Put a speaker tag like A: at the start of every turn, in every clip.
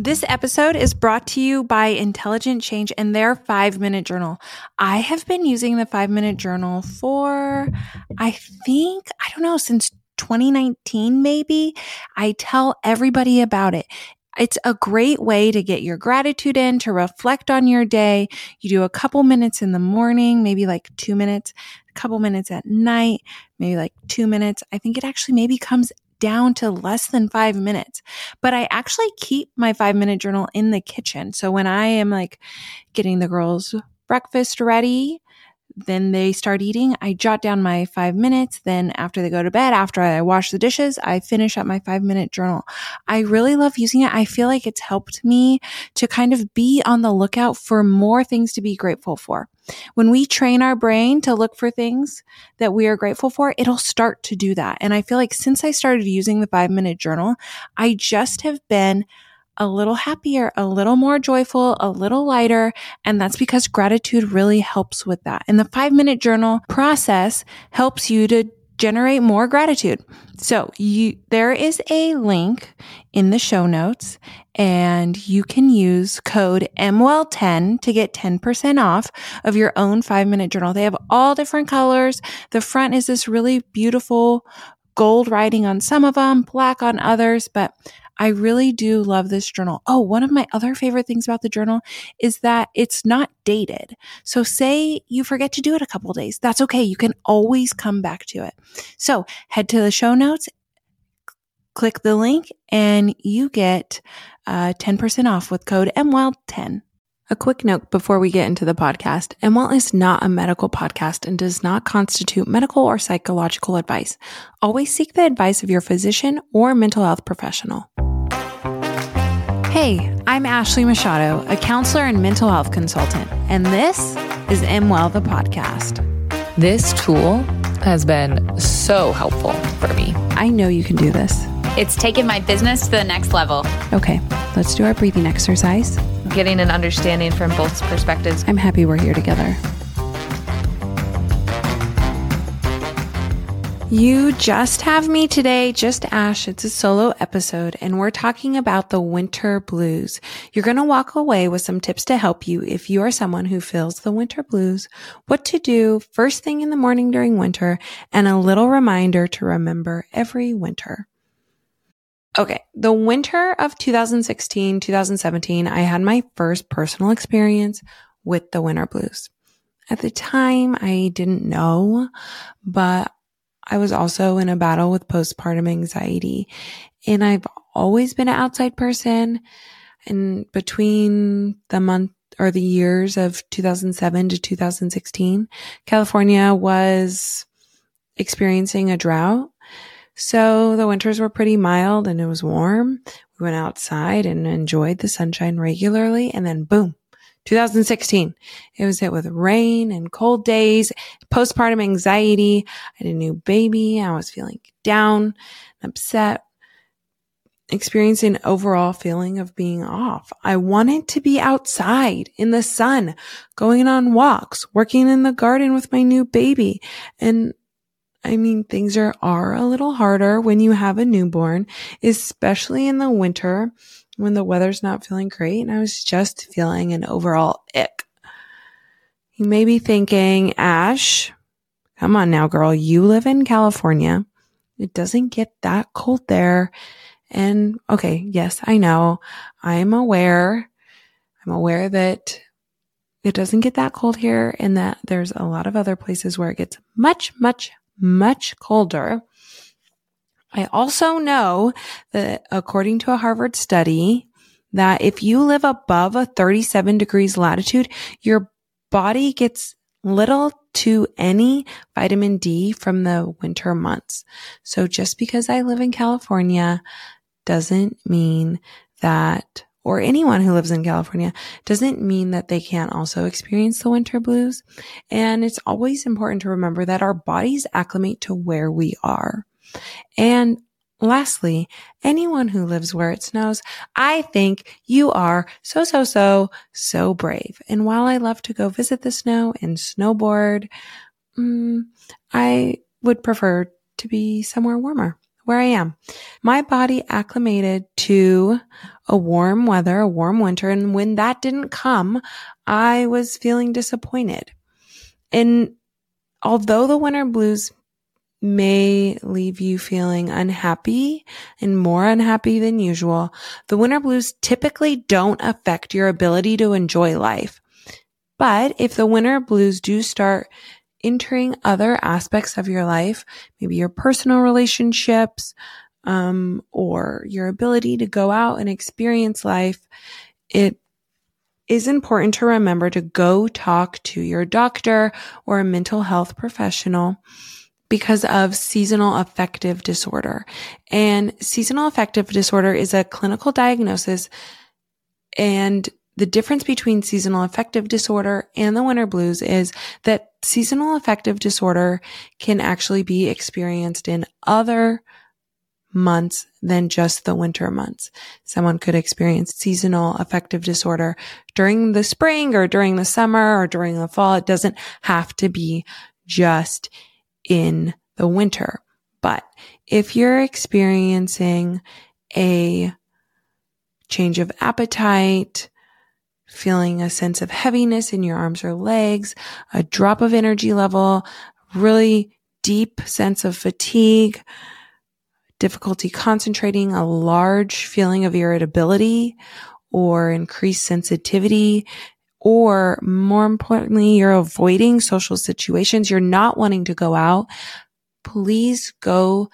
A: This episode is brought to you by Intelligent Change and their five minute journal. I have been using the five minute journal for, I think, I don't know, since 2019, maybe. I tell everybody about it. It's a great way to get your gratitude in, to reflect on your day. You do a couple minutes in the morning, maybe like two minutes, a couple minutes at night, maybe like two minutes. I think it actually maybe comes down to less than five minutes. But I actually keep my five minute journal in the kitchen. So when I am like getting the girls breakfast ready, then they start eating. I jot down my five minutes. Then after they go to bed, after I wash the dishes, I finish up my five minute journal. I really love using it. I feel like it's helped me to kind of be on the lookout for more things to be grateful for. When we train our brain to look for things that we are grateful for, it'll start to do that. And I feel like since I started using the five minute journal, I just have been a little happier, a little more joyful, a little lighter. And that's because gratitude really helps with that. And the five minute journal process helps you to generate more gratitude. So you, there is a link in the show notes and you can use code MWELL10 to get 10% off of your own five minute journal. They have all different colors. The front is this really beautiful gold writing on some of them, black on others, but I really do love this journal. Oh, one of my other favorite things about the journal is that it's not dated. So say you forget to do it a couple days. That's okay. You can always come back to it. So head to the show notes, click the link and you get uh, 10% off with code MWELL10. A quick note before we get into the podcast. MWell is not a medical podcast and does not constitute medical or psychological advice. Always seek the advice of your physician or mental health professional. Hey, I'm Ashley Machado, a counselor and mental health consultant, and this is MWell the podcast.
B: This tool has been so helpful for me.
A: I know you can do this.
C: It's taken my business to the next level.
A: Okay, let's do our breathing exercise.
B: Getting an understanding from both perspectives.
A: I'm happy we're here together. You just have me today, just Ash. It's a solo episode and we're talking about the winter blues. You're going to walk away with some tips to help you if you are someone who feels the winter blues, what to do first thing in the morning during winter, and a little reminder to remember every winter. Okay. The winter of 2016, 2017, I had my first personal experience with the winter blues. At the time, I didn't know, but I was also in a battle with postpartum anxiety and I've always been an outside person. And between the month or the years of 2007 to 2016, California was experiencing a drought. So the winters were pretty mild and it was warm. We went outside and enjoyed the sunshine regularly. And then boom, 2016. It was hit with rain and cold days, postpartum anxiety. I had a new baby. I was feeling down, upset, experiencing overall feeling of being off. I wanted to be outside in the sun, going on walks, working in the garden with my new baby. And I mean, things are, are a little harder when you have a newborn, especially in the winter when the weather's not feeling great and I was just feeling an overall ick. You may be thinking, Ash, come on now, girl. You live in California. It doesn't get that cold there. And okay, yes, I know. I'm aware. I'm aware that it doesn't get that cold here and that there's a lot of other places where it gets much, much, much colder. I also know that according to a Harvard study, that if you live above a 37 degrees latitude, your body gets little to any vitamin D from the winter months. So just because I live in California doesn't mean that, or anyone who lives in California doesn't mean that they can't also experience the winter blues. And it's always important to remember that our bodies acclimate to where we are. And lastly, anyone who lives where it snows, I think you are so, so, so, so brave. And while I love to go visit the snow and snowboard, um, I would prefer to be somewhere warmer where I am. My body acclimated to a warm weather, a warm winter. And when that didn't come, I was feeling disappointed. And although the winter blues may leave you feeling unhappy and more unhappy than usual, the winter blues typically don't affect your ability to enjoy life. But if the winter blues do start entering other aspects of your life, maybe your personal relationships, um, or your ability to go out and experience life, it is important to remember to go talk to your doctor or a mental health professional because of seasonal affective disorder. And seasonal affective disorder is a clinical diagnosis and the difference between seasonal affective disorder and the winter blues is that seasonal affective disorder can actually be experienced in other months than just the winter months. Someone could experience seasonal affective disorder during the spring or during the summer or during the fall. It doesn't have to be just in the winter. But if you're experiencing a change of appetite, feeling a sense of heaviness in your arms or legs, a drop of energy level, really deep sense of fatigue, difficulty concentrating, a large feeling of irritability or increased sensitivity, or more importantly, you're avoiding social situations. You're not wanting to go out. Please go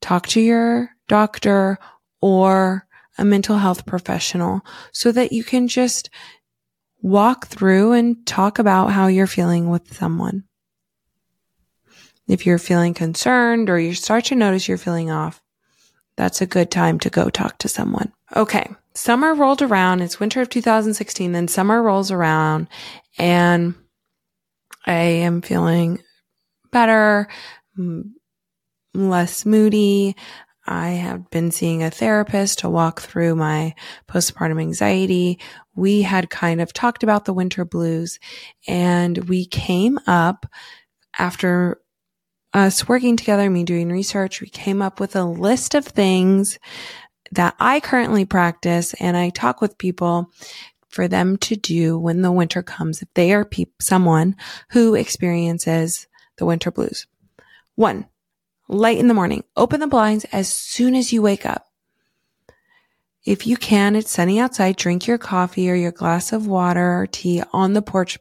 A: talk to your doctor or a mental health professional so that you can just walk through and talk about how you're feeling with someone. If you're feeling concerned or you start to notice you're feeling off, that's a good time to go talk to someone. Okay. Summer rolled around. It's winter of 2016. Then summer rolls around and I am feeling better, less moody. I have been seeing a therapist to walk through my postpartum anxiety. We had kind of talked about the winter blues and we came up after us working together, me doing research, we came up with a list of things that I currently practice and I talk with people for them to do when the winter comes if they are pe- someone who experiences the winter blues. One, light in the morning. Open the blinds as soon as you wake up. If you can, it's sunny outside. Drink your coffee or your glass of water or tea on the porch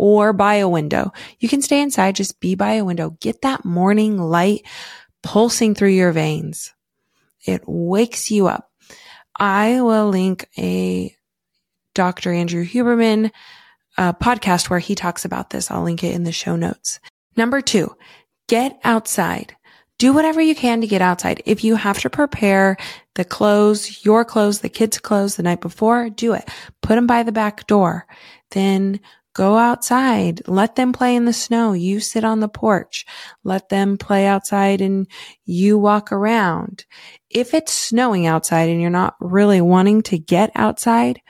A: or by a window. You can stay inside, just be by a window. Get that morning light pulsing through your veins. It wakes you up. I will link a Dr. Andrew Huberman uh, podcast where he talks about this. I'll link it in the show notes. Number two, get outside do whatever you can to get outside. If you have to prepare the clothes, your clothes, the kids' clothes the night before, do it. Put them by the back door. Then go outside. Let them play in the snow. You sit on the porch. Let them play outside and you walk around. If it's snowing outside and you're not really wanting to get outside,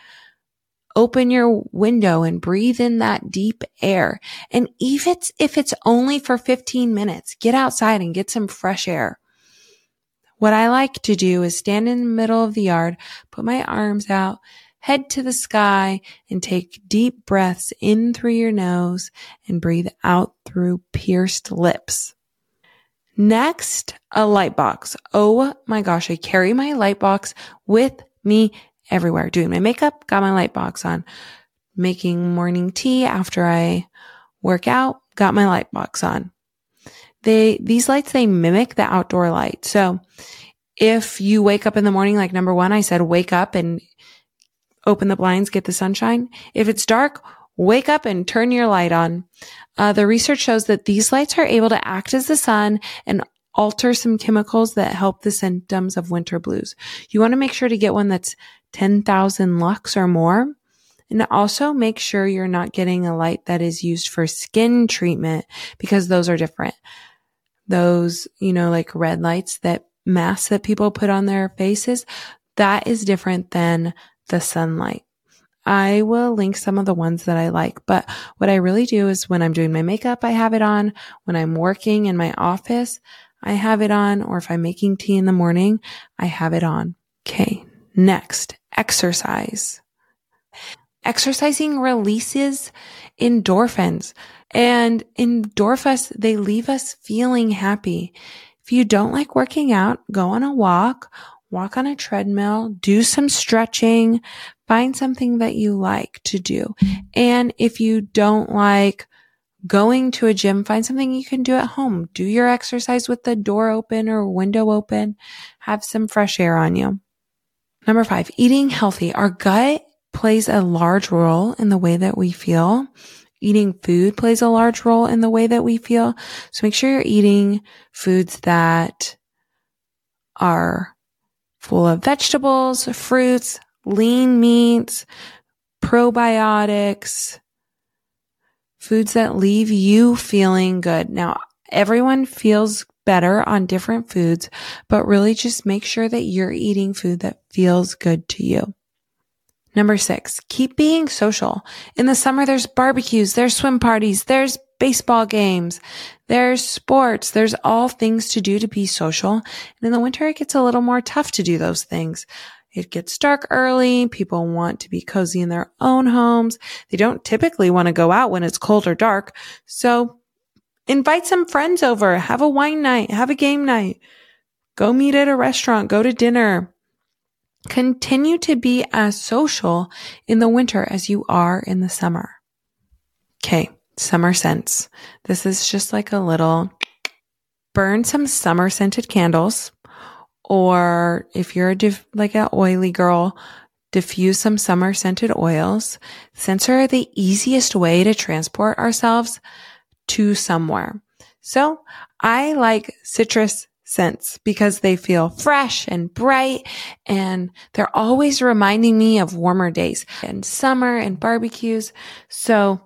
A: open your window and breathe in that deep air. And even if it's only for 15 minutes, get outside and get some fresh air. What I like to do is stand in the middle of the yard, put my arms out, head to the sky and take deep breaths in through your nose and breathe out through pierced lips. Next, a light box. Oh my gosh, I carry my light box with me everywhere. Doing my makeup, got my light box on. Making morning tea after I work out, got my light box on. They, these lights, they mimic the outdoor light. So if you wake up in the morning, like number one, I said, wake up and open the blinds, get the sunshine. If it's dark, wake up and turn your light on. Uh, the research shows that these lights are able to act as the sun and alter some chemicals that help the symptoms of winter blues. You want to make sure to get one that's 10,000 lux or more. And also make sure you're not getting a light that is used for skin treatment because those are different. Those, you know, like red lights that masks that people put on their faces, that is different than the sunlight. I will link some of the ones that I like, but what I really do is when I'm doing my makeup, I have it on. When I'm working in my office, I have it on, or if I'm making tea in the morning, I have it on. Okay. Next, exercise. Exercising releases endorphins and endorphins, they leave us feeling happy. If you don't like working out, go on a walk, walk on a treadmill, do some stretching, find something that you like to do. And if you don't like going to a gym, find something you can do at home. Do your exercise with the door open or window open. Have some fresh air on you. Number five, eating healthy. Our gut plays a large role in the way that we feel. Eating food plays a large role in the way that we feel. So make sure you're eating foods that are full of vegetables, fruits, lean meats, probiotics, foods that leave you feeling good. Now, everyone feels better on different foods, but really just make sure that you're eating food that feels good to you. Number six, keep being social. In the summer, there's barbecues, there's swim parties, there's baseball games, there's sports, there's all things to do to be social. And in the winter, it gets a little more tough to do those things. It gets dark early. People want to be cozy in their own homes. They don't typically want to go out when it's cold or dark. So invite some friends over, have a wine night, have a game night, go meet at a restaurant, go to dinner. Continue to be as social in the winter as you are in the summer. Okay. Summer scents. This is just like a little burn some summer scented candles or if you're a diff- like an oily girl, diffuse some summer scented oils. Scents are the easiest way to transport ourselves to somewhere. So I like citrus scents because they feel fresh and bright and they're always reminding me of warmer days and summer and barbecues. So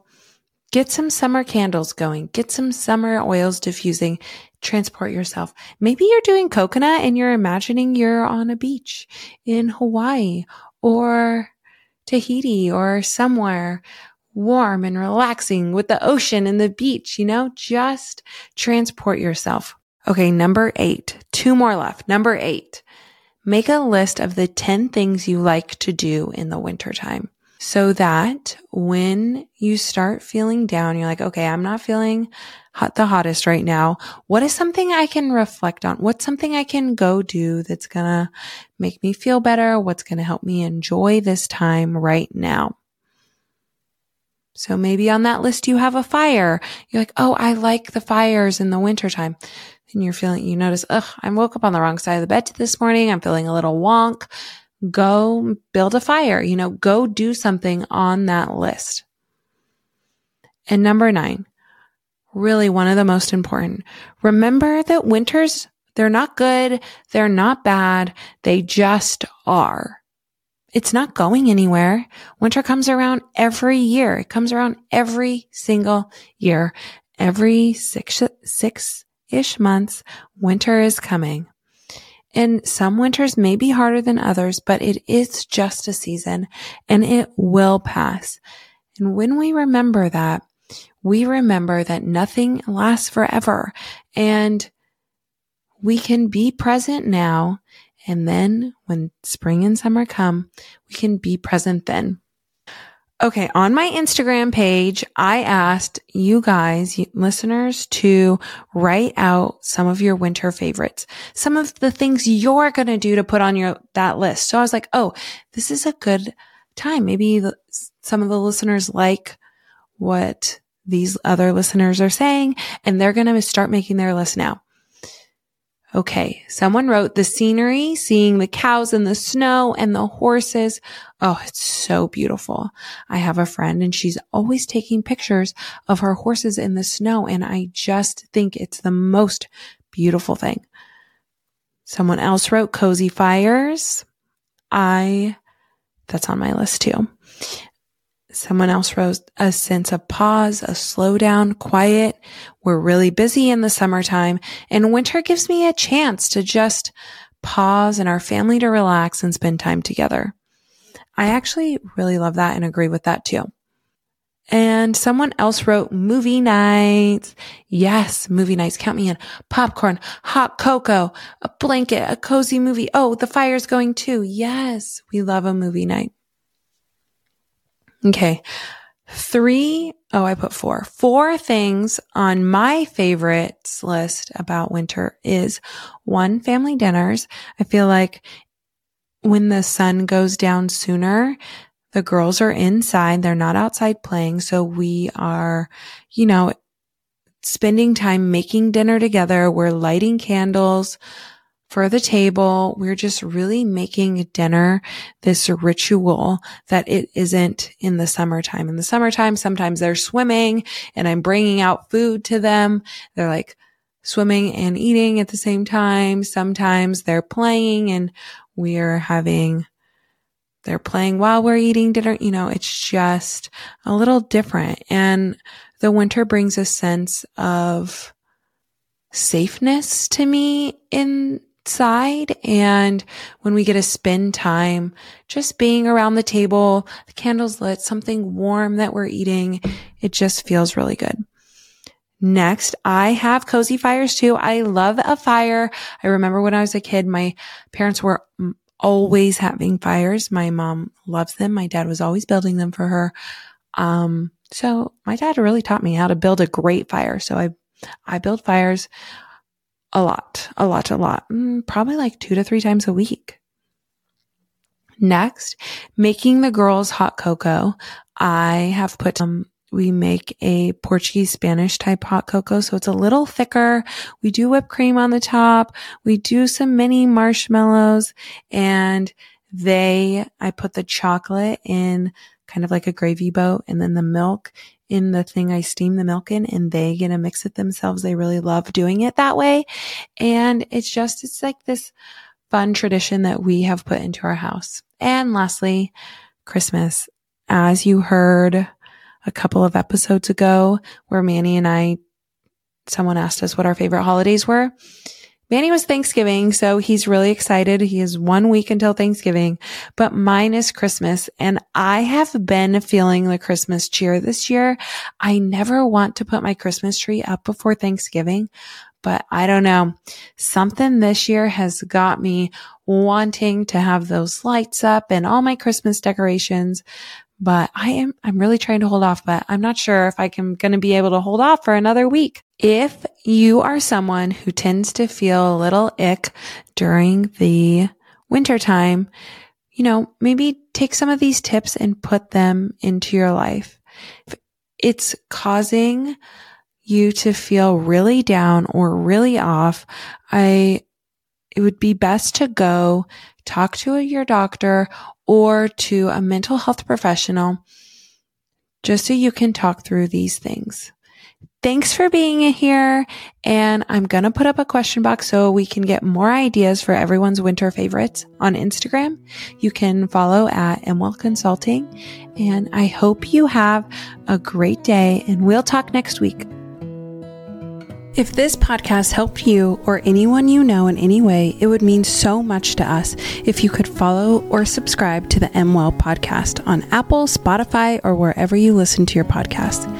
A: get some summer candles going, get some summer oils diffusing, transport yourself. Maybe you're doing coconut and you're imagining you're on a beach in Hawaii or Tahiti or somewhere warm and relaxing with the ocean and the beach, you know, just transport yourself. Okay. Number eight, two more left. Number eight, make a list of the 10 things you like to do in the wintertime so that when you start feeling down, you're like, okay, I'm not feeling hot, the hottest right now. What is something I can reflect on? What's something I can go do that's going to make me feel better? What's going to help me enjoy this time right now? So maybe on that list you have a fire. You're like, oh, I like the fires in the wintertime. And you're feeling, you notice, ugh, I woke up on the wrong side of the bed this morning. I'm feeling a little wonk. Go build a fire, you know, go do something on that list. And number nine, really one of the most important. Remember that winters, they're not good. They're not bad. They just are. It's not going anywhere. Winter comes around every year. It comes around every single year. Every six, six ish months, winter is coming. And some winters may be harder than others, but it is just a season and it will pass. And when we remember that, we remember that nothing lasts forever and we can be present now and then when spring and summer come, we can be present then. Okay. On my Instagram page, I asked you guys, listeners, to write out some of your winter favorites, some of the things you're going to do to put on your, that list. So I was like, Oh, this is a good time. Maybe the, some of the listeners like what these other listeners are saying and they're going to start making their list now. Okay. Someone wrote the scenery, seeing the cows in the snow and the horses. Oh, it's so beautiful. I have a friend and she's always taking pictures of her horses in the snow. And I just think it's the most beautiful thing. Someone else wrote cozy fires. I, that's on my list too. Someone else wrote a sense of pause, a slowdown, quiet. We're really busy in the summertime and winter gives me a chance to just pause and our family to relax and spend time together. I actually really love that and agree with that too. And someone else wrote movie nights. Yes, movie nights. Count me in. Popcorn, hot cocoa, a blanket, a cozy movie. Oh, the fire's going too. Yes, we love a movie night. Okay. Three, oh, I put four. Four things on my favorites list about winter is one, family dinners. I feel like when the sun goes down sooner, the girls are inside. They're not outside playing. So we are, you know, spending time making dinner together. We're lighting candles for the table. We're just really making dinner this ritual that it isn't in the summertime. In the summertime, sometimes they're swimming and I'm bringing out food to them. They're like swimming and eating at the same time. Sometimes they're playing and we're having they're playing while we're eating dinner. You know, it's just a little different. And the winter brings a sense of safeness to me inside. And when we get to spend time just being around the table, the candles lit, something warm that we're eating, it just feels really good. Next, I have cozy fires too. I love a fire. I remember when I was a kid, my parents were always having fires. My mom loves them. My dad was always building them for her. Um, so my dad really taught me how to build a great fire. So I, I build fires a lot, a lot, a lot, mm, probably like two to three times a week. Next, making the girls hot cocoa. I have put some we make a Portuguese Spanish type hot cocoa. So it's a little thicker. We do whipped cream on the top. We do some mini marshmallows and they, I put the chocolate in kind of like a gravy boat and then the milk in the thing I steam the milk in and they get to mix it themselves. They really love doing it that way. And it's just, it's like this fun tradition that we have put into our house. And lastly, Christmas. As you heard a couple of episodes ago where Manny and I, someone asked us what our favorite holidays were. Manny was Thanksgiving, so he's really excited. He has one week until Thanksgiving, but mine is Christmas and I have been feeling the Christmas cheer this year. I never want to put my Christmas tree up before Thanksgiving, but I don't know. Something this year has got me wanting to have those lights up and all my Christmas decorations but I am, I'm really trying to hold off, but I'm not sure if I can, going to be able to hold off for another week. If you are someone who tends to feel a little ick during the winter time, you know, maybe take some of these tips and put them into your life. If it's causing you to feel really down or really off, I, it would be best to go talk to your doctor or to a mental health professional just so you can talk through these things. Thanks for being here. And I'm going to put up a question box so we can get more ideas for everyone's winter favorites on Instagram. You can follow at MWell Consulting. And I hope you have a great day and we'll talk next week. If this podcast helped you or anyone you know in any way, it would mean so much to us if you could follow or subscribe to the MWell podcast on Apple, Spotify, or wherever you listen to your podcast.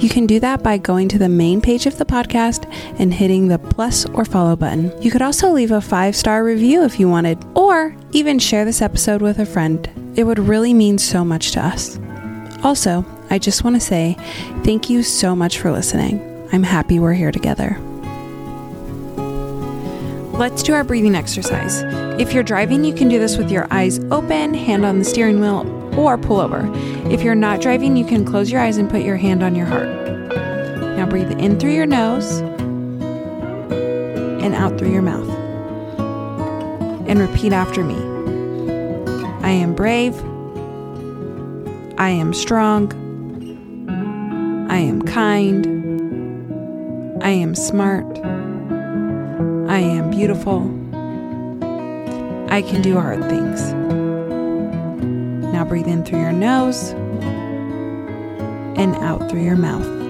A: You can do that by going to the main page of the podcast and hitting the plus or follow button. You could also leave a five star review if you wanted, or even share this episode with a friend. It would really mean so much to us. Also, I just want to say thank you so much for listening. I'm happy we're here together. Let's do our breathing exercise. If you're driving, you can do this with your eyes open, hand on the steering wheel, or pull over. If you're not driving, you can close your eyes and put your hand on your heart. Now breathe in through your nose and out through your mouth. And repeat after me I am brave. I am strong. I am kind. I am smart. I am beautiful. I can do hard things. Now breathe in through your nose and out through your mouth.